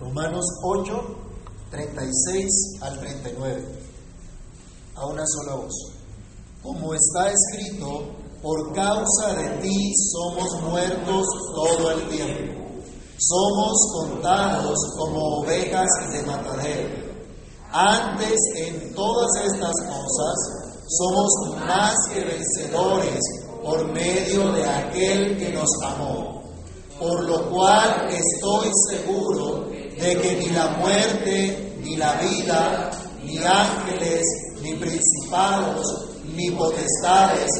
Romanos 8, 36 al 39. A una sola voz. Como está escrito, por causa de ti somos muertos todo el tiempo. Somos contados como ovejas de matadero. Antes en todas estas cosas somos más que vencedores por medio de aquel que nos amó. Por lo cual estoy seguro de que ni la muerte, ni la vida, ni ángeles, ni principados, ni potestades,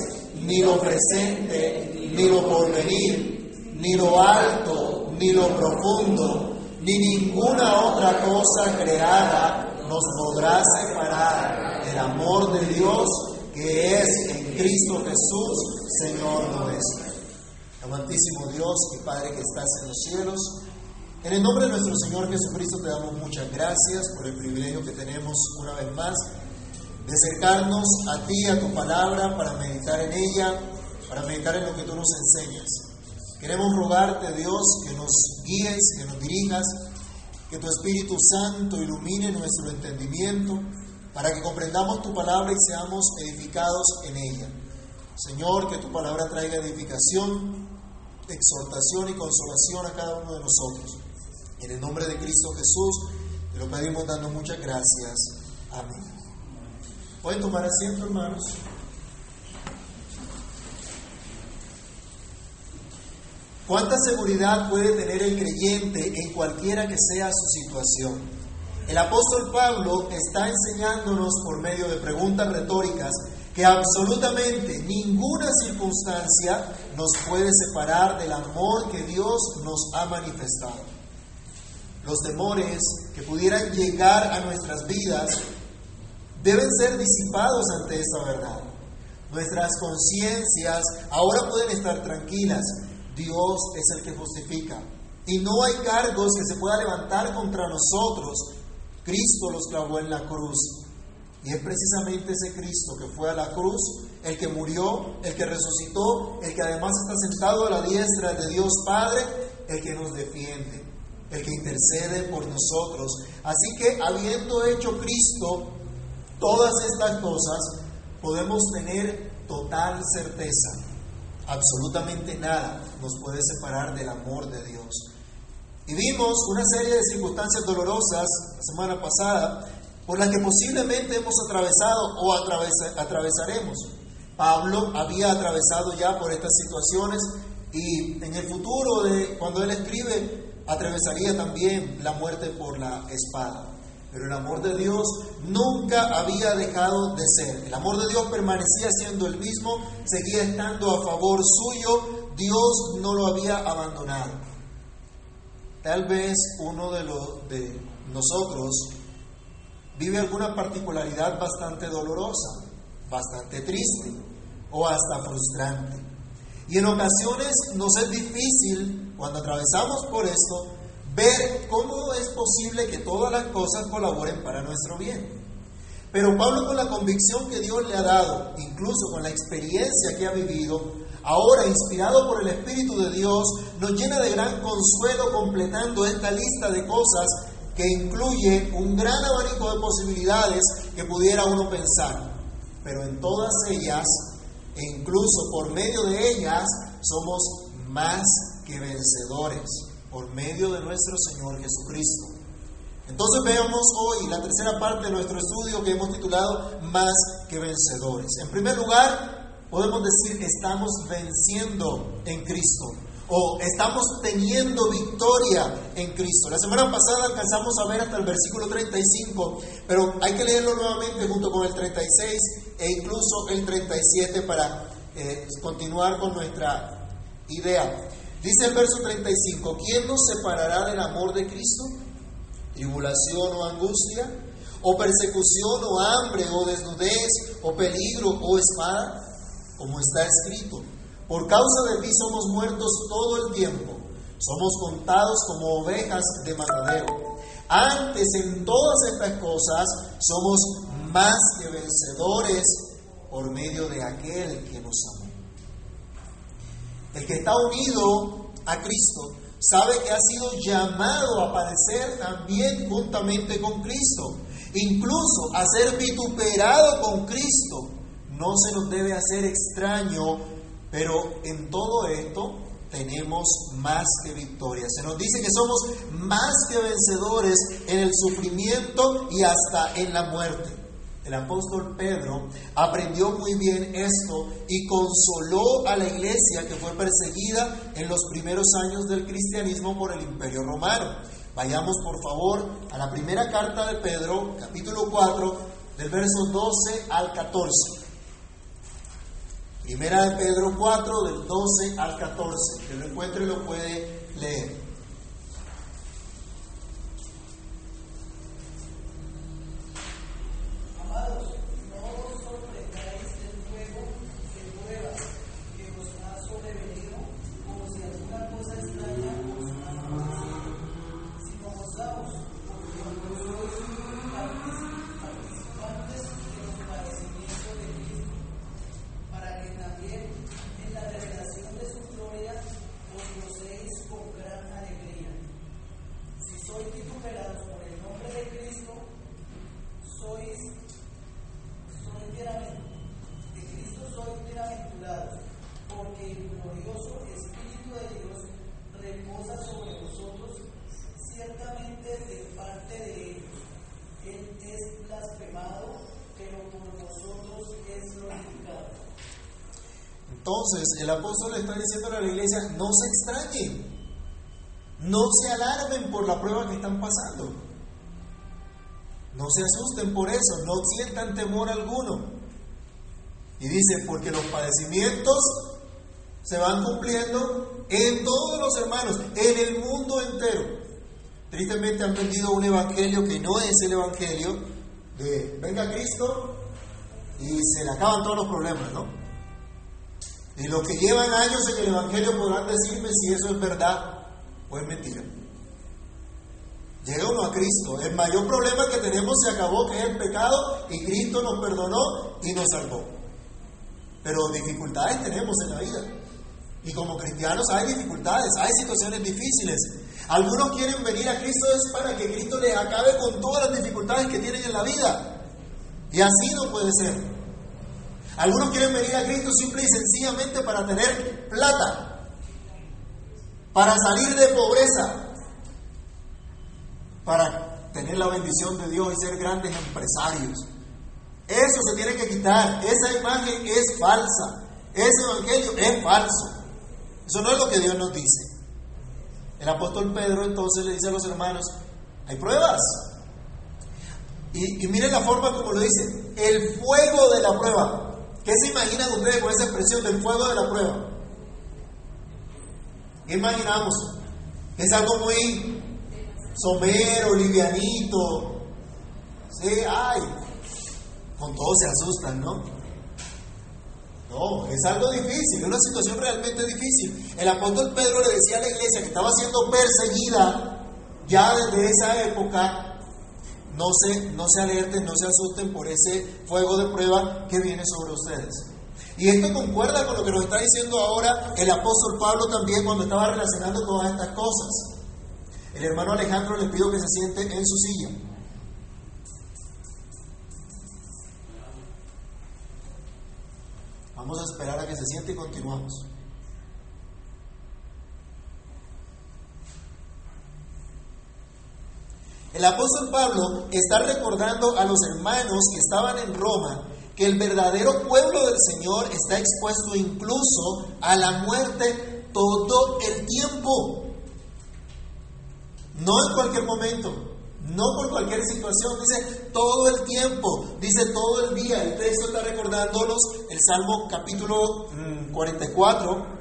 ni lo presente, ni lo porvenir, ni lo alto, ni lo profundo, ni ninguna otra cosa creada nos podrá separar del amor de Dios que es en Cristo Jesús, Señor nuestro. Amantísimo Dios y Padre que estás en los cielos, en el nombre de nuestro Señor Jesucristo te damos muchas gracias por el privilegio que tenemos una vez más de acercarnos a ti, a tu palabra, para meditar en ella, para meditar en lo que tú nos enseñas. Queremos rogarte, Dios, que nos guíes, que nos dirijas, que tu Espíritu Santo ilumine nuestro entendimiento, para que comprendamos tu palabra y seamos edificados en ella. Señor, que tu palabra traiga edificación, exhortación y consolación a cada uno de nosotros. En el nombre de Cristo Jesús, te lo pedimos dando muchas gracias. Amén. Pueden tomar asiento, hermanos. ¿Cuánta seguridad puede tener el creyente en cualquiera que sea su situación? El apóstol Pablo está enseñándonos por medio de preguntas retóricas que absolutamente ninguna circunstancia nos puede separar del amor que Dios nos ha manifestado. Los temores que pudieran llegar a nuestras vidas deben ser disipados ante esta verdad. Nuestras conciencias ahora pueden estar tranquilas. Dios es el que justifica. Y no hay cargos que se pueda levantar contra nosotros. Cristo los clavó en la cruz. Y es precisamente ese Cristo que fue a la cruz, el que murió, el que resucitó, el que además está sentado a la diestra de Dios Padre, el que nos defiende, el que intercede por nosotros. Así que habiendo hecho Cristo todas estas cosas, podemos tener total certeza. Absolutamente nada nos puede separar del amor de Dios. Y vimos una serie de circunstancias dolorosas la semana pasada por las que posiblemente hemos atravesado o atravesaremos. Pablo había atravesado ya por estas situaciones y en el futuro, de, cuando él escribe, atravesaría también la muerte por la espada. Pero el amor de Dios nunca había dejado de ser. El amor de Dios permanecía siendo el mismo, seguía estando a favor suyo, Dios no lo había abandonado. Tal vez uno de, los, de nosotros vive alguna particularidad bastante dolorosa, bastante triste o hasta frustrante. Y en ocasiones nos es difícil, cuando atravesamos por esto, ver cómo es posible que todas las cosas colaboren para nuestro bien. Pero Pablo con la convicción que Dios le ha dado, incluso con la experiencia que ha vivido, ahora inspirado por el Espíritu de Dios, nos llena de gran consuelo completando esta lista de cosas que incluye un gran abanico de posibilidades que pudiera uno pensar. Pero en todas ellas, e incluso por medio de ellas, somos más que vencedores, por medio de nuestro Señor Jesucristo. Entonces veamos hoy la tercera parte de nuestro estudio que hemos titulado Más que vencedores. En primer lugar, podemos decir que estamos venciendo en Cristo o estamos teniendo victoria en Cristo. La semana pasada alcanzamos a ver hasta el versículo 35, pero hay que leerlo nuevamente junto con el 36 e incluso el 37 para eh, continuar con nuestra idea. Dice el verso 35, ¿quién nos separará del amor de Cristo? ¿Tribulación o angustia? ¿O persecución o hambre o desnudez o peligro o espada? Como está escrito. Por causa de ti somos muertos todo el tiempo, somos contados como ovejas de matadero. Antes en todas estas cosas somos más que vencedores por medio de aquel que nos amó. El que está unido a Cristo sabe que ha sido llamado a padecer también juntamente con Cristo, incluso a ser vituperado con Cristo. No se nos debe hacer extraño, pero en todo esto tenemos más que victoria. Se nos dice que somos más que vencedores en el sufrimiento y hasta en la muerte. El apóstol Pedro aprendió muy bien esto y consoló a la iglesia que fue perseguida en los primeros años del cristianismo por el imperio romano. Vayamos por favor a la primera carta de Pedro, capítulo 4, del verso 12 al 14. Primera de Pedro 4, del 12 al 14. Que lo encuentre y lo puede leer. El apóstol le está diciendo a la iglesia, no se extrañen, no se alarmen por la prueba que están pasando, no se asusten por eso, no sientan temor alguno. Y dice, porque los padecimientos se van cumpliendo en todos los hermanos, en el mundo entero. Tristemente han vendido un evangelio que no es el evangelio de venga Cristo y se le acaban todos los problemas, ¿no? Y los que llevan años en el Evangelio podrán decirme si eso es verdad o es mentira. Llega uno a Cristo. El mayor problema que tenemos se acabó, que es el pecado, y Cristo nos perdonó y nos salvó. Pero dificultades tenemos en la vida. Y como cristianos hay dificultades, hay situaciones difíciles. Algunos quieren venir a Cristo es para que Cristo les acabe con todas las dificultades que tienen en la vida. Y así no puede ser. Algunos quieren venir a Cristo simple y sencillamente para tener plata, para salir de pobreza, para tener la bendición de Dios y ser grandes empresarios. Eso se tiene que quitar. Esa imagen es falsa. Ese evangelio es falso. Eso no es lo que Dios nos dice. El apóstol Pedro entonces le dice a los hermanos, hay pruebas. Y, y miren la forma como lo dice, el fuego de la prueba. ¿Qué se imaginan ustedes con esa expresión del fuego de la prueba? ¿Qué imaginamos? Es algo muy somero, livianito. Sí, ay, con todo se asustan, ¿no? No, es algo difícil, es una situación realmente difícil. El apóstol Pedro le decía a la iglesia que estaba siendo perseguida ya desde esa época no se, no se alerten, no se asusten por ese fuego de prueba que viene sobre ustedes. Y esto concuerda con lo que nos está diciendo ahora el apóstol Pablo también cuando estaba relacionando todas estas cosas. El hermano Alejandro le pido que se siente en su silla. Vamos a esperar a que se siente y continuamos. El apóstol Pablo está recordando a los hermanos que estaban en Roma que el verdadero pueblo del Señor está expuesto incluso a la muerte todo el tiempo. No en cualquier momento, no por cualquier situación, dice todo el tiempo, dice todo el día. El texto está recordándonos el Salmo capítulo 44, mm,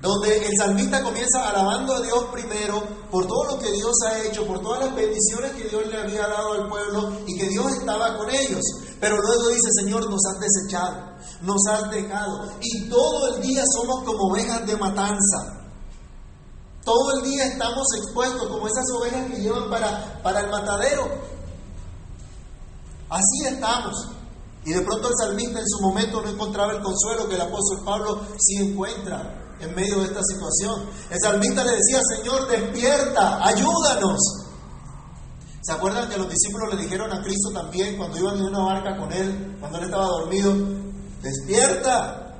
donde el salmista comienza alabando a Dios primero por todo lo que Dios ha hecho, por todas las bendiciones que Dios le había dado al pueblo y que Dios estaba con ellos. Pero luego dice, Señor, nos has desechado, nos has dejado y todo el día somos como ovejas de matanza. Todo el día estamos expuestos como esas ovejas que llevan para, para el matadero. Así estamos. Y de pronto el salmista en su momento no encontraba el consuelo que el apóstol Pablo sí encuentra. En medio de esta situación. El salmista le decía, Señor, despierta, ayúdanos. ¿Se acuerdan que los discípulos le dijeron a Cristo también cuando iban en una barca con él, cuando él estaba dormido, despierta?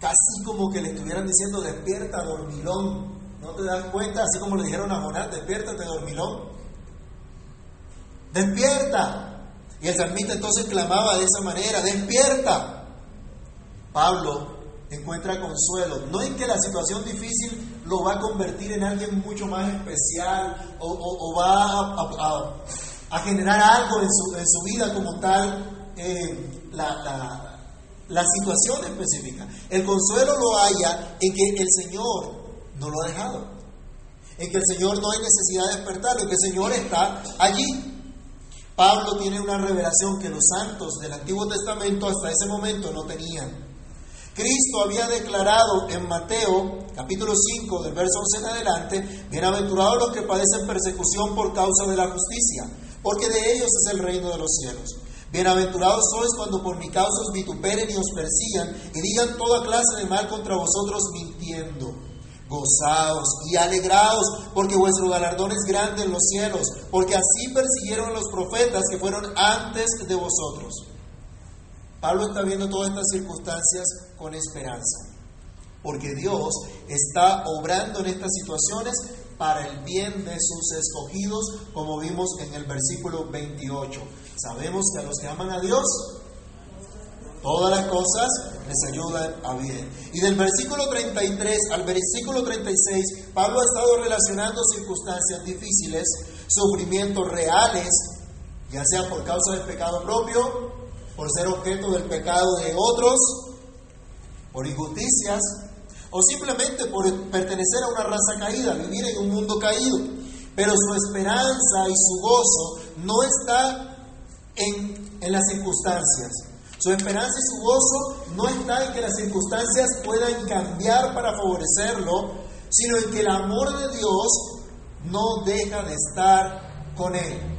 Casi como que le estuvieran diciendo, despierta, dormilón. ¿No te das cuenta? Así como le dijeron a Jonás, despiértate, dormilón. Despierta. Y el salmista entonces clamaba de esa manera, despierta. Pablo encuentra consuelo, no en que la situación difícil lo va a convertir en alguien mucho más especial o, va a, generar algo en su, vida como tal, eh, la, la situación específica. El consuelo lo haya en que el Señor no lo ha dejado, en que el Señor no hay necesidad de despertarlo, en que el Señor está allí. Pablo tiene una revelación que los santos del Antiguo Testamento hasta ese momento no tenían. Cristo había declarado en Mateo capítulo 5 del verso 11 en adelante, bienaventurados los que padecen persecución por causa de la justicia, porque de ellos es el reino de los cielos. Bienaventurados sois cuando por mi causa os vituperen y os persigan y digan toda clase de mal contra vosotros mintiendo. Gozaos y alegraos, porque vuestro galardón es grande en los cielos, porque así persiguieron los profetas que fueron antes de vosotros. Pablo está viendo todas estas circunstancias con esperanza, porque Dios está obrando en estas situaciones para el bien de sus escogidos, como vimos en el versículo 28. Sabemos que a los que aman a Dios, Todas las cosas les ayudan a bien. Y del versículo 33 al versículo 36, Pablo ha estado relacionando circunstancias difíciles, sufrimientos reales, ya sea por causa del pecado propio, por ser objeto del pecado de otros, por injusticias, o simplemente por pertenecer a una raza caída, vivir en un mundo caído. Pero su esperanza y su gozo no está en, en las circunstancias, su esperanza y su gozo no está en que las circunstancias puedan cambiar para favorecerlo, sino en que el amor de Dios no deja de estar con él.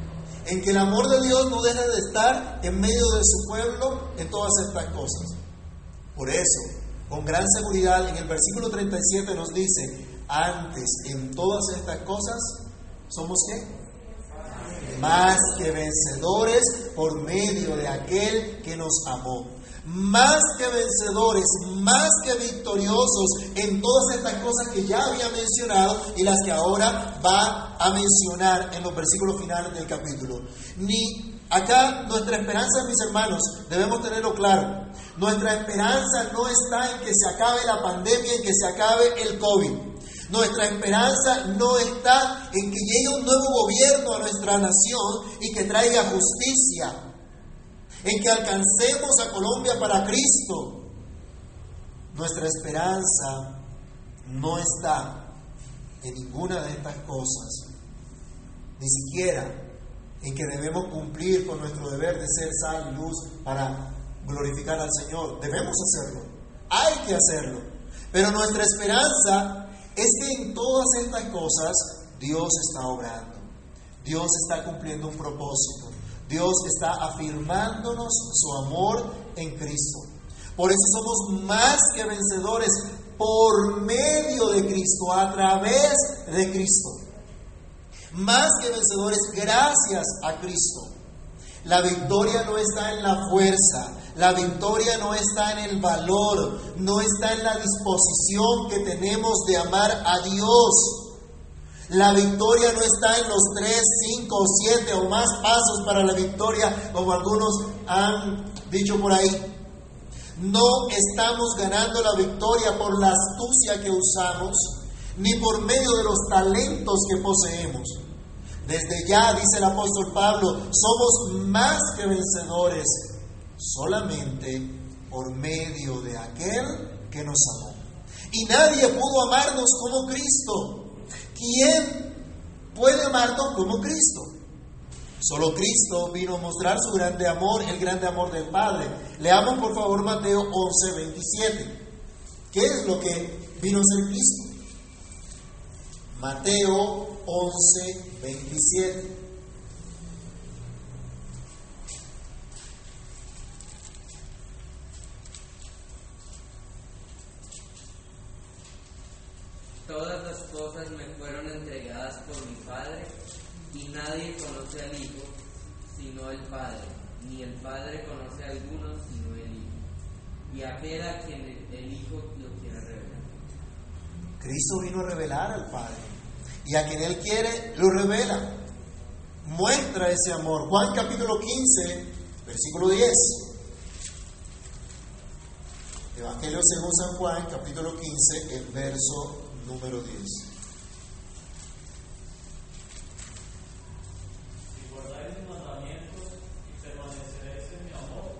En que el amor de Dios no deja de estar en medio de su pueblo en todas estas cosas. Por eso, con gran seguridad, en el versículo 37 nos dice, antes en todas estas cosas, ¿somos qué? más que vencedores por medio de aquel que nos amó. Más que vencedores, más que victoriosos en todas estas cosas que ya había mencionado y las que ahora va a mencionar en los versículos finales del capítulo. Ni acá nuestra esperanza, mis hermanos, debemos tenerlo claro. Nuestra esperanza no está en que se acabe la pandemia, en que se acabe el COVID. Nuestra esperanza no está en que llegue un nuevo gobierno a nuestra nación y que traiga justicia, en que alcancemos a Colombia para Cristo. Nuestra esperanza no está en ninguna de estas cosas, ni siquiera en que debemos cumplir con nuestro deber de ser sal y luz para glorificar al Señor. Debemos hacerlo, hay que hacerlo, pero nuestra esperanza es que en todas estas cosas Dios está obrando. Dios está cumpliendo un propósito. Dios está afirmándonos su amor en Cristo. Por eso somos más que vencedores por medio de Cristo, a través de Cristo. Más que vencedores gracias a Cristo. La victoria no está en la fuerza, la victoria no está en el valor, no está en la disposición que tenemos de amar a Dios. La victoria no está en los tres, cinco, siete o más pasos para la victoria, como algunos han dicho por ahí. No estamos ganando la victoria por la astucia que usamos, ni por medio de los talentos que poseemos. Desde ya, dice el apóstol Pablo, somos más que vencedores solamente por medio de aquel que nos amó. Y nadie pudo amarnos como Cristo. ¿Quién puede amarnos como Cristo? Solo Cristo vino a mostrar su grande amor, el grande amor del Padre. Leamos por favor Mateo 11, 27. ¿Qué es lo que vino a ser Cristo? Mateo 11, 27. el Padre, y nadie conoce al Hijo sino el Padre, ni el Padre conoce a alguno sino el Hijo, y aquel a quien el Hijo lo quiere revelar. Cristo vino a revelar al Padre, y a quien Él quiere lo revela. Muestra ese amor. Juan capítulo 15, versículo 10. Evangelio según San Juan, capítulo 15, el verso número 10. Si guardáis mis mandamientos y permaneceréis en mi amor,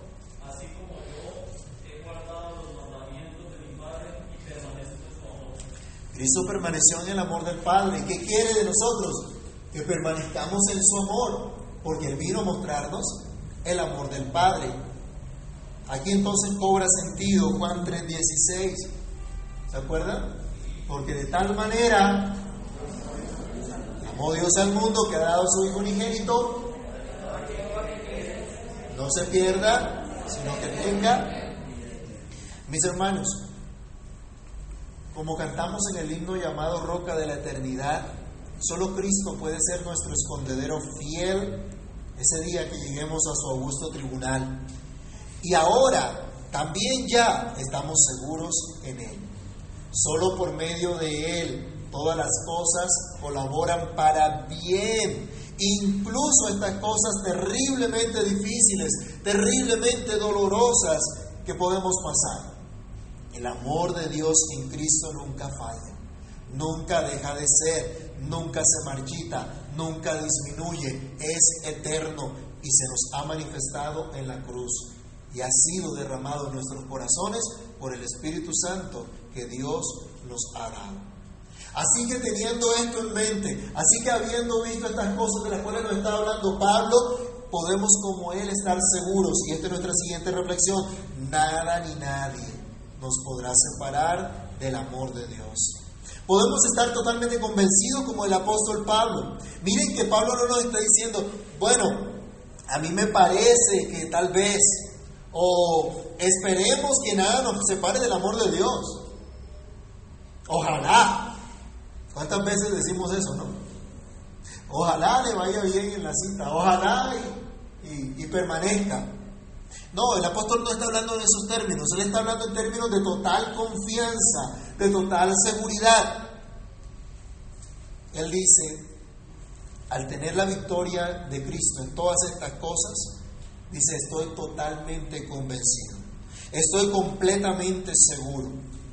así como yo he guardado los mandamientos de mi Padre y permanezco en su amor. Cristo permaneció en el amor del Padre. ¿Qué quiere de nosotros? Que permanezcamos en su amor, porque Él vino a mostrarnos el amor del Padre. Aquí entonces cobra sentido Juan 3:16. ¿Se acuerdan? Porque de tal manera amó Dios al mundo que ha dado su Hijo unigénito, no se pierda, sino que tenga. Mis hermanos, como cantamos en el himno llamado Roca de la Eternidad, solo Cristo puede ser nuestro escondedero fiel ese día que lleguemos a su augusto tribunal. Y ahora también ya estamos seguros en Él. Solo por medio de Él todas las cosas colaboran para bien. Incluso estas cosas terriblemente difíciles, terriblemente dolorosas que podemos pasar. El amor de Dios en Cristo nunca falla, nunca deja de ser, nunca se marchita, nunca disminuye, es eterno y se nos ha manifestado en la cruz y ha sido derramado en nuestros corazones por el Espíritu Santo que Dios nos ha dado. Así que teniendo esto en mente, así que habiendo visto estas cosas de las cuales nos está hablando Pablo, podemos como Él estar seguros, y esta es nuestra siguiente reflexión, nada ni nadie nos podrá separar del amor de Dios. Podemos estar totalmente convencidos como el apóstol Pablo. Miren que Pablo no nos está diciendo, bueno, a mí me parece que tal vez, o esperemos que nada nos separe del amor de Dios. Ojalá. ¿Cuántas veces decimos eso, no? Ojalá le vaya bien en la cita, ojalá y, permanezca. No, el apóstol no está hablando en esos términos, él está hablando en términos de total confianza, de total seguridad. Él dice, al tener la victoria de Cristo en todas estas cosas, dice, estoy totalmente convencido, estoy completamente seguro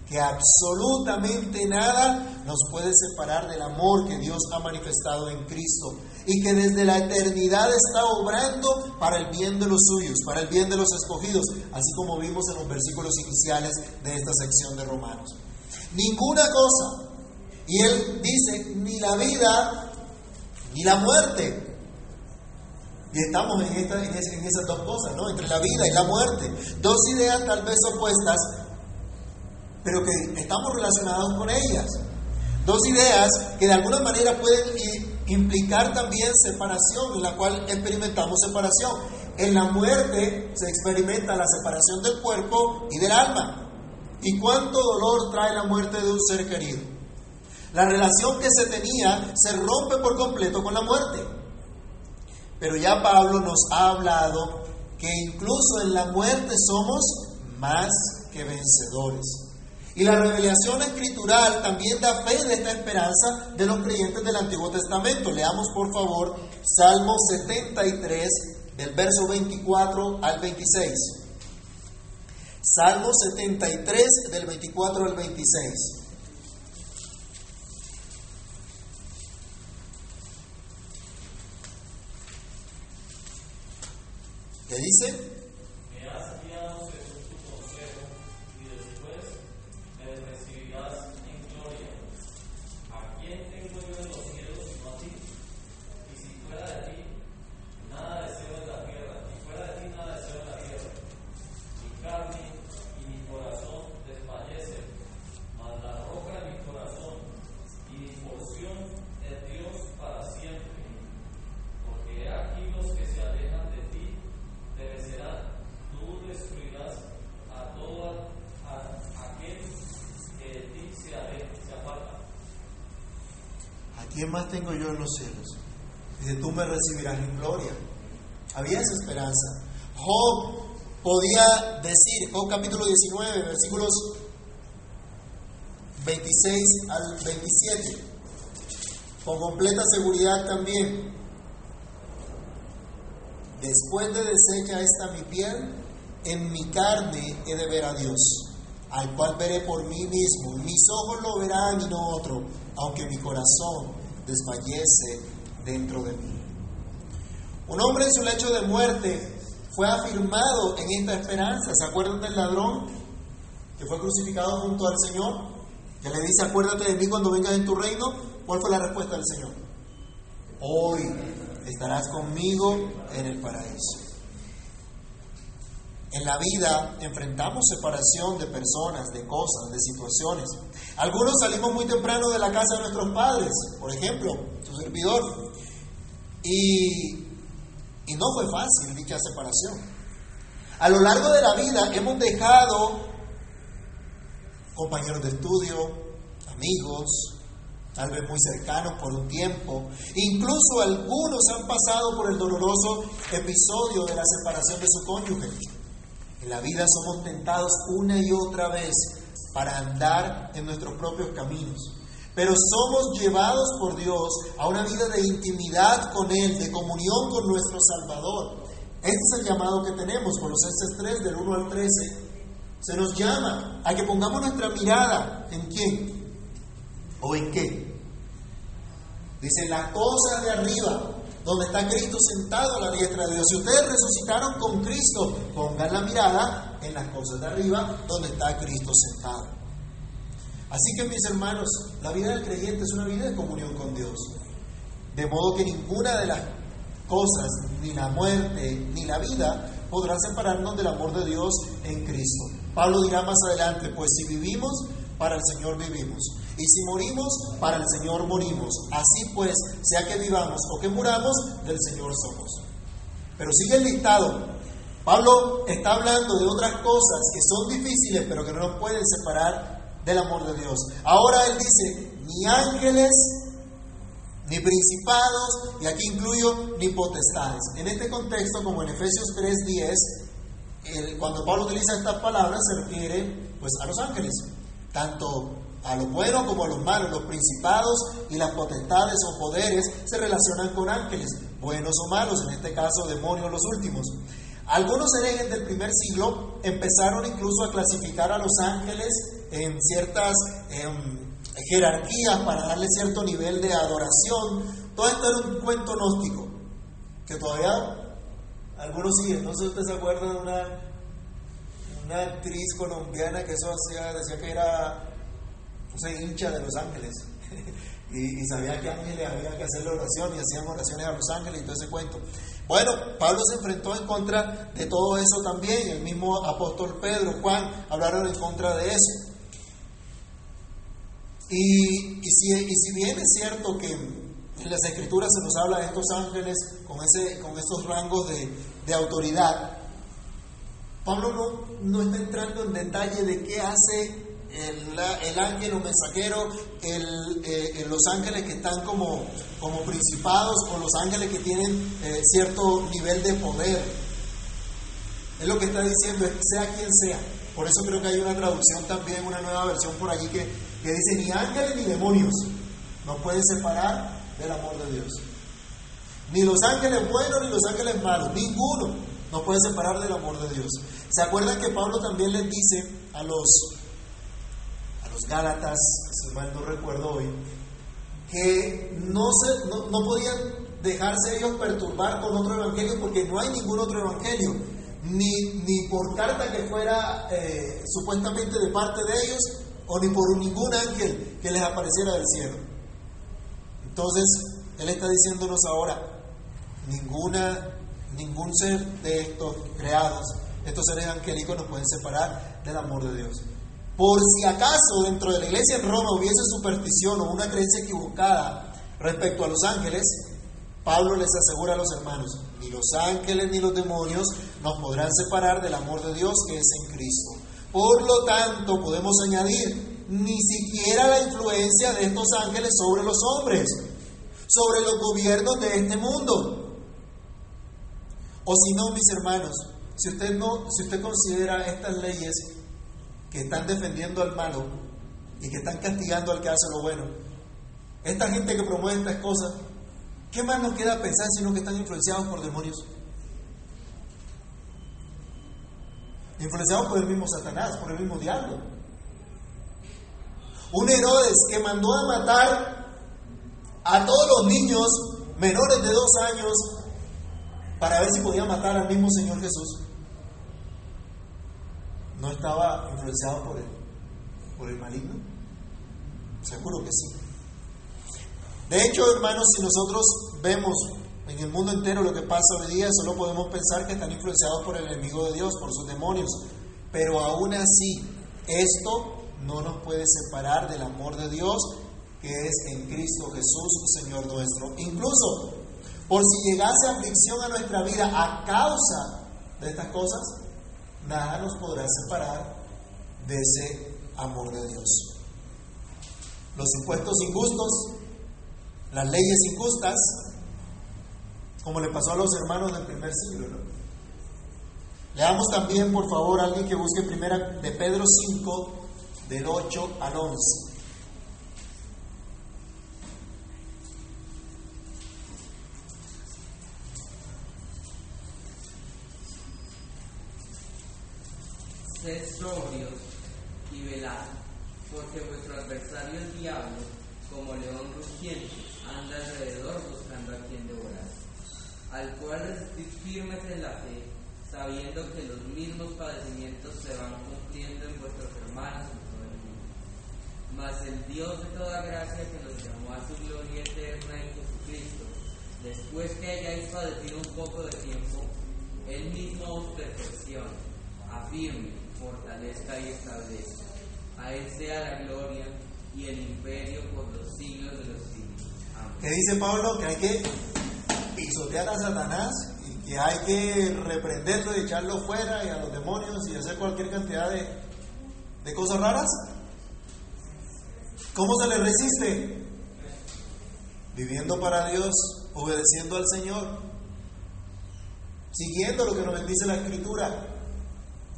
que absolutamente nada nos puede separar del amor que Dios ha manifestado en Cristo y que desde la eternidad está obrando para el bien de los suyos, para el bien de los escogidos, así como vimos en los versículos iniciales de esta sección de Romanos. Ninguna cosa, y él dice, ni la vida ni la muerte. Y estamos en, esta- en es- en esas dos cosas, ¿no? Entre la vida y la muerte. Dos ideas tal vez opuestas, pero que estamos relacionados con ellas. Dos ideas que de alguna manera pueden implicar también separación, en la cual experimentamos separación. En la muerte se experimenta la separación del cuerpo y del alma. ¿Y cuánto dolor trae la muerte de un ser querido? La relación que se tenía se rompe por completo con la muerte. Pero ya Pablo nos ha hablado que incluso en la muerte somos más que vencedores. Y la revelación escritural también da fe de esta esperanza de los creyentes del Antiguo Testamento. Leamos por favor Salmo 73 del verso 24 al 26. Salmo 73 del 24 al 26. ¿Qué dice? ¿Quién más tengo yo en los cielos? Dice, tú me recibirás en gloria. Había esa esperanza. Job podía decir, Job capítulo 19, versículos 26 al 27, con completa seguridad también. Después de deshecha esta mi piel, en mi carne he de ver a Dios, al cual veré por mí mismo. Mis ojos lo verán y no otro, aunque mi corazón desfallece dentro de mí. Un hombre en su lecho de muerte fue afirmado en esta esperanza. ¿Se acuerdan del ladrón que fue crucificado junto al Señor? Que le dice, acuérdate de mí cuando vengas en tu reino. ¿Cuál fue la respuesta del Señor? Hoy estarás conmigo en el paraíso. En la vida enfrentamos separación de personas, de cosas, de situaciones. Algunos salimos muy temprano de la casa de nuestros padres, por ejemplo, su servidor. Y, y no fue fácil dicha separación. A lo largo de la vida hemos dejado compañeros de estudio, amigos, tal vez muy cercanos por un tiempo. Incluso algunos han pasado por el doloroso episodio de la separación de su cónyuge. En la vida somos tentados una y otra vez para andar en nuestros propios caminos. Pero somos llevados por Dios a una vida de intimidad con Él, de comunión con nuestro Salvador. Este es el llamado que tenemos, Colosenses 3, del 1 al 13. Se nos llama a que pongamos nuestra mirada en quién o en qué. Dice, las cosas de arriba, donde está Cristo sentado a la diestra de Dios. Si ustedes resucitaron con Cristo, pongan la mirada en las cosas de arriba, donde está Cristo sentado. Así que mis hermanos, la vida del creyente es una vida de comunión con Dios. De modo que ninguna de las cosas, ni la muerte, ni la vida, podrá separarnos del amor de Dios en Cristo. Pablo dirá más adelante, pues si vivimos, para el Señor vivimos. Y si morimos, para el Señor morimos. Así pues, sea que vivamos o que muramos, del Señor somos. Pero sigue el listado. Pablo está hablando de otras cosas que son difíciles, pero que no nos pueden separar del amor de Dios. Ahora él dice, ni ángeles, ni principados, y aquí incluyo ni potestades. En este contexto, como en Efesios 3:10, cuando Pablo utiliza estas palabras, se refiere pues, a los ángeles, tanto a los buenos como a los malos. Los principados y las potestades o poderes se relacionan con ángeles, buenos o malos, en este caso demonios los últimos. Algunos herejes del primer siglo empezaron incluso a clasificar a los ángeles en ciertas em, jerarquías para darle cierto nivel de adoración. Todo esto era un cuento gnóstico, que todavía algunos siguen. No sé si ustedes se acuerdan de una, una actriz colombiana que eso hacía, decía que era soy hincha de los ángeles. y, sabía que ángeles había que hacerle oración y hacían oraciones a los ángeles y todo ese cuento. Bueno, Pablo se enfrentó en contra de todo eso también. El mismo apóstol Pedro, Juan, hablaron en contra de eso. Y, si, y si bien es cierto que en las escrituras se nos habla de estos ángeles con, ese, con esos rangos de, de autoridad, Pablo no, no está entrando en detalle de qué hace el, ángel o mensajero, eh, los ángeles que están como, como principados o los ángeles que tienen eh, cierto nivel de poder. Es lo que está diciendo, sea quien sea. Por eso creo que hay una traducción también, una nueva versión por allí que, que dice, ni ángeles ni demonios nos pueden separar del amor de Dios. Ni los ángeles buenos ni los ángeles malos, ninguno nos puede separar del amor de Dios. ¿Se acuerdan que Pablo también les dice a los Gálatas, si mal no recuerdo hoy, que no, se, no, podían dejarse ellos perturbar con otro evangelio porque no hay ningún otro evangelio, ni, ni por carta que fuera eh, supuestamente de parte de ellos, o ni por ningún ángel que les apareciera del cielo. Entonces, Él está diciéndonos ahora, ninguna, ningún ser de estos creados, estos seres angélicos nos pueden separar del amor de Dios. Por si acaso dentro de la iglesia en Roma hubiese superstición o una creencia equivocada respecto a los ángeles, Pablo les asegura a los hermanos, ni los ángeles ni los demonios nos podrán separar del amor de Dios que es en Cristo. Por lo tanto, podemos añadir, ni siquiera la influencia de estos ángeles sobre los hombres, sobre los gobiernos de este mundo. O si no, mis hermanos, si usted no, si usted considera estas leyes que están defendiendo al malo y que están castigando al que hace lo bueno, esta gente que promueve estas cosas, ¿qué más nos queda pensar sino que están influenciados por demonios? Influenciados por el mismo Satanás, por el mismo diablo. Un Herodes que mandó a matar a todos los niños menores de dos años para ver si podía matar al mismo Señor Jesús. ¿No estaba influenciado por el, por el maligno? Seguro que sí. De hecho, hermanos, si nosotros vemos en el mundo entero lo que pasa hoy día, solo podemos pensar que están influenciados por el enemigo de Dios, por sus demonios. Pero aún así, esto no nos puede separar del amor de Dios que es en Cristo Jesús, Señor nuestro. Incluso, por si llegase aflicción a nuestra vida a causa de estas cosas, nada nos podrá separar de ese amor de Dios. Los impuestos injustos, las leyes injustas, como le pasó a los hermanos del primer siglo. Leamos también, por favor, alguien que busque primera de Pedro 5, del 8 al 11. Sed sobrios y velad, porque vuestro adversario el diablo, como león rugiente, anda alrededor buscando a quien devorar, al cual resistid firmes en la fe, sabiendo que los mismos padecimientos se van cumpliendo en vuestros hermanos en todo el mundo. Mas el Dios de toda gracia que nos llamó a su gloria eterna en Jesucristo, después que hayáis padecido un poco de tiempo, Él mismo os perfecciona, afirme, fortalezca y establezca. A Él sea la gloria y el imperio por los siglos de los siglos. Amén. ¿Qué dice Pablo? Que hay que pisotear a Satanás y que hay que reprenderlo y echarlo fuera y a los demonios y hacer cualquier cantidad de, de cosas raras. ¿Cómo se le resiste? Viviendo para Dios, obedeciendo al Señor, siguiendo lo que nos bendice la Escritura.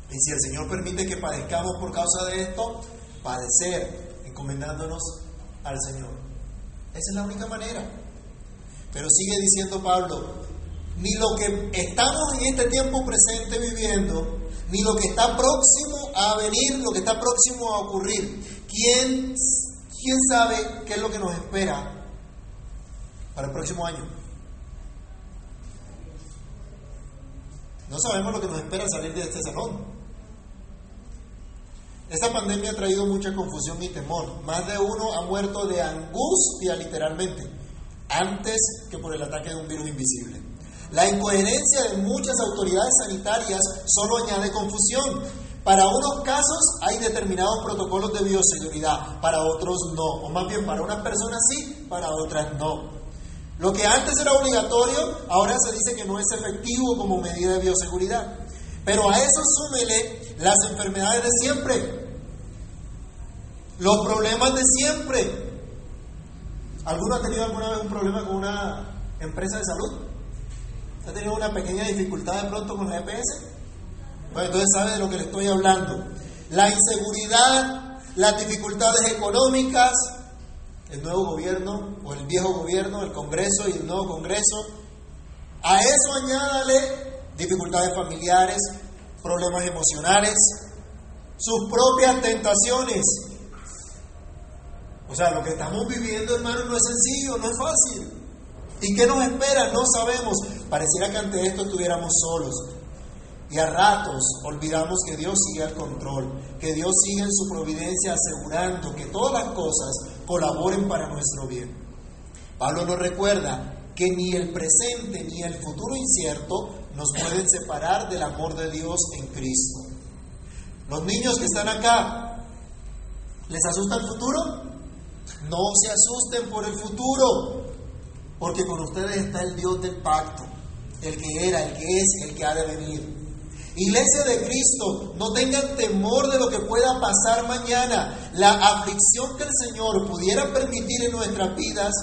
Y si el Señor permite que padezcamos por causa de esto, padecer, encomendándonos al Señor. Esa es la única manera. Pero sigue diciendo Pablo, ni lo que estamos en este tiempo presente viviendo, ni lo que está próximo a venir, lo que está próximo a ocurrir. ¿Quién, quién sabe qué es lo que nos espera para el próximo año? No sabemos lo que nos espera al salir de este salón. Esta pandemia ha traído mucha confusión y temor. Más de uno ha muerto de angustia literalmente, antes que por el ataque de un virus invisible. La incoherencia de muchas autoridades sanitarias solo añade confusión. Para unos casos hay determinados protocolos de bioseguridad, para otros no. O más bien, para unas personas sí, para otras no. Lo que antes era obligatorio, ahora se dice que no es efectivo como medida de bioseguridad. Pero a eso súmele las enfermedades de siempre, los problemas de siempre. ¿Alguno ha tenido alguna vez un problema con una empresa de salud? ¿Ha tenido una pequeña dificultad de pronto con la EPS? Bueno, entonces sabe de lo que le estoy hablando. La inseguridad, las dificultades económicas, el nuevo gobierno o el viejo gobierno, el Congreso y el nuevo Congreso. A eso añádale dificultades familiares, problemas emocionales, sus propias tentaciones. O sea, lo que estamos viviendo, hermano, no es sencillo, no es fácil. ¿Y qué nos espera? No sabemos. Pareciera que ante esto estuviéramos solos. Y a ratos olvidamos que Dios sigue al control, que Dios sigue en su providencia asegurando que todas las cosas colaboren para nuestro bien. Pablo nos recuerda que ni el presente ni el futuro incierto nos pueden separar del amor de Dios en Cristo. Los niños que están acá, ¿les asusta el futuro? No se asusten por el futuro, porque con ustedes está el Dios del pacto, el que era, el que es, el que ha de venir. Iglesia de Cristo, no tengan temor de lo que pueda pasar mañana. La aflicción que el Señor pudiera permitir en nuestras vidas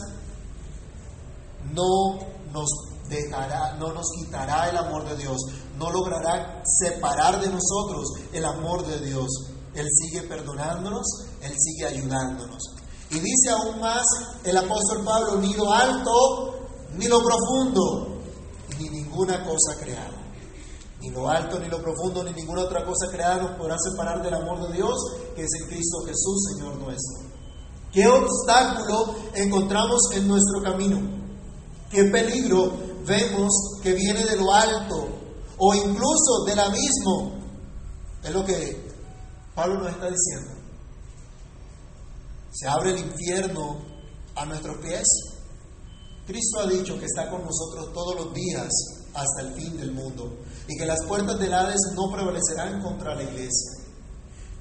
no nos dejará, no nos quitará el amor de Dios, no logrará separar de nosotros el amor de Dios. Él sigue perdonándonos, Él sigue ayudándonos. Y dice aún más el apóstol Pablo, ni lo alto, ni lo profundo, ni ninguna cosa creada. Ni lo alto, ni lo profundo, ni ninguna otra cosa creada nos podrá separar del amor de Dios que es en Cristo Jesús, Señor nuestro. ¿Qué obstáculo encontramos en nuestro camino? ¿Qué peligro vemos que viene de lo alto o incluso del abismo? Es lo que Pablo nos está diciendo. Se abre el infierno a nuestros pies. Cristo ha dicho que está con nosotros todos los días hasta el fin del mundo y que las puertas del Hades no prevalecerán contra la iglesia.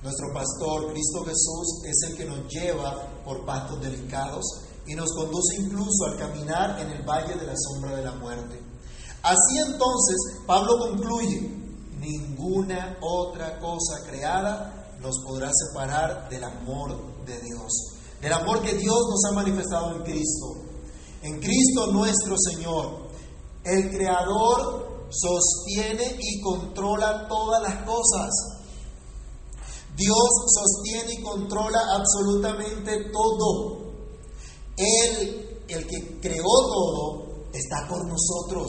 Nuestro pastor, Cristo Jesús, es el que nos lleva por pastos delicados y nos conduce incluso al caminar en el valle de la sombra de la muerte. Así entonces, Pablo concluye, ninguna otra cosa creada nos podrá separar del amor de Dios, del amor que Dios nos ha manifestado en Cristo. En Cristo nuestro Señor, el Creador sostiene y controla todas las cosas. Dios sostiene y controla absolutamente todo. Él, el que creó todo, está por nosotros.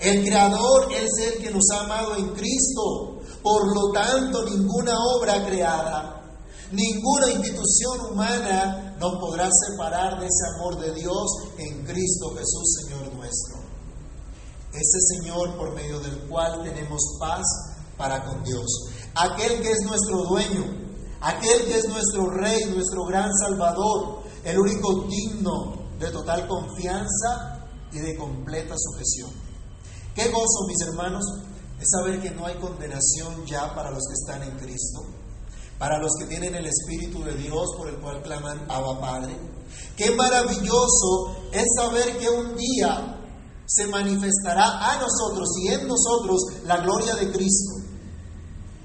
El Creador es el que nos ha amado en Cristo. Por lo tanto, ninguna obra creada, ninguna institución humana nos podrá separar de ese amor de Dios en Cristo Jesús, Señor nuestro. Ese Señor por medio del cual tenemos paz para con Dios. Aquel que es nuestro dueño, aquel que es nuestro Rey, nuestro gran Salvador, el único digno de total confianza y de completa sujeción. Qué gozo, mis hermanos, es saber que no hay condenación ya para los que están en Cristo, para los que tienen el Espíritu de Dios por el cual claman Abba Padre. Qué maravilloso es saber que un día se manifestará a nosotros y en nosotros la gloria de Cristo.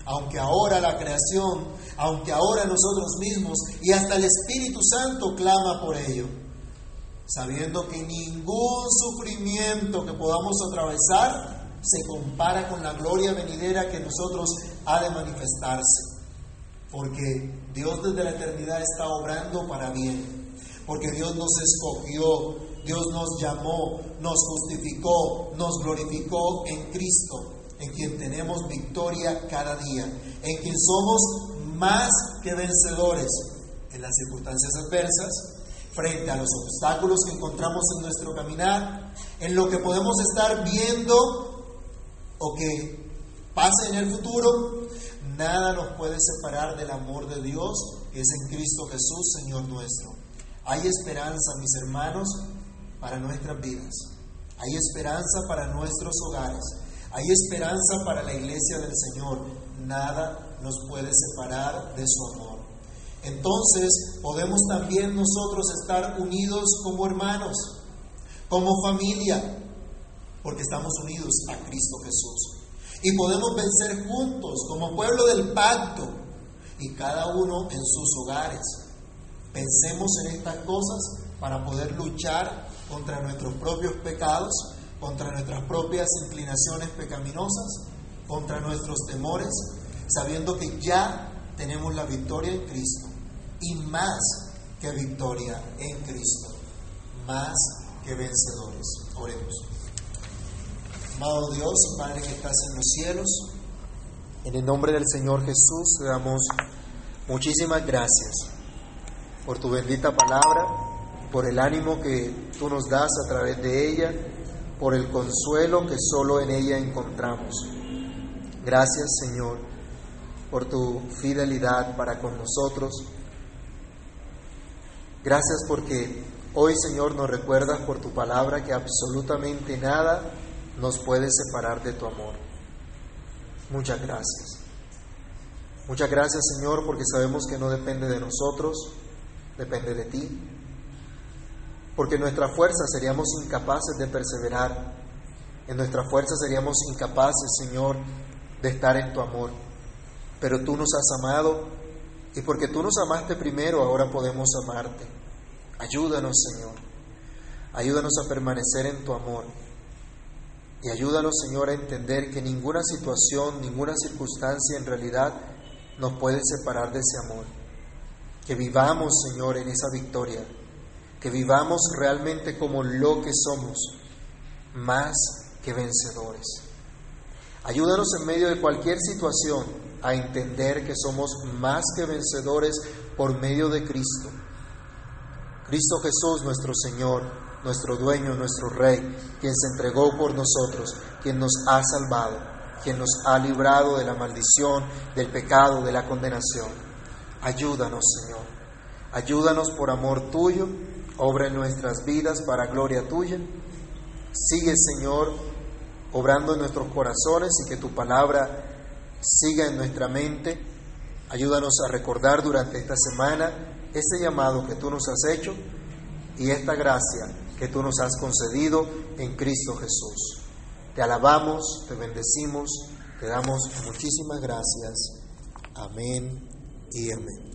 Aunque ahora la creación, aunque ahora nosotros mismos y hasta el Espíritu Santo clama por ello, sabiendo que ningún sufrimiento que podamos atravesar se compara con la gloria venidera que nosotros ha de manifestarse. Porque Dios desde la eternidad está obrando para bien. Porque Dios nos escogió, Dios nos llamó, nos justificó, nos glorificó en Cristo, en quien tenemos victoria cada día, en quien somos más que vencedores en las circunstancias adversas, frente a los obstáculos que encontramos en nuestro caminar, en lo que podemos estar viendo o que pase en el futuro, nada nos puede separar del amor de Dios que es en Cristo Jesús, Señor nuestro. Hay esperanza, mis hermanos, para nuestras vidas. Hay esperanza para nuestros hogares. Hay esperanza para la iglesia del Señor. Nada nos puede separar de su amor. Entonces podemos también nosotros estar unidos como hermanos, como familia, porque estamos unidos a Cristo Jesús. Y podemos vencer juntos como pueblo del pacto y cada uno en sus hogares. Pensemos en estas cosas para poder luchar contra nuestros propios pecados, contra nuestras propias inclinaciones pecaminosas, contra nuestros temores, sabiendo que ya tenemos la victoria en Cristo y más que victoria en Cristo, más que vencedores. Oremos. Amado Dios Padre que estás en los cielos, en el nombre del Señor Jesús te damos muchísimas gracias por tu bendita palabra, por el ánimo que tú nos das a través de ella, por el consuelo que solo en ella encontramos. Gracias Señor por tu fidelidad para con nosotros. Gracias porque hoy Señor nos recuerdas por tu palabra que absolutamente nada nos puede separar de tu amor. Muchas gracias. Muchas gracias Señor porque sabemos que no depende de nosotros, depende de ti. Porque en nuestra fuerza seríamos incapaces de perseverar. En nuestra fuerza seríamos incapaces, Señor, de estar en tu amor. Pero tú nos has amado y porque tú nos amaste primero, ahora podemos amarte. Ayúdanos, Señor. Ayúdanos a permanecer en tu amor. Y ayúdanos, Señor, a entender que ninguna situación, ninguna circunstancia en realidad nos puede separar de ese amor. Que vivamos, Señor, en esa victoria. Que vivamos realmente como lo que somos, más que vencedores. Ayúdanos en medio de cualquier situación a entender que somos más que vencedores por medio de Cristo. Cristo Jesús, nuestro Señor, nuestro dueño, nuestro Rey, quien se entregó por nosotros, quien nos ha salvado, quien nos ha librado de la maldición, del pecado, de la condenación. Ayúdanos, Señor. Ayúdanos por amor tuyo, obra en nuestras vidas para gloria tuya. Sigue, Señor, obrando en nuestros corazones y que tu palabra siga en nuestra mente. Ayúdanos a recordar durante esta semana ese llamado que tú nos has hecho y esta gracia que tú nos has concedido en Cristo Jesús. Te alabamos, te bendecimos, te damos muchísimas gracias. Amén y amén.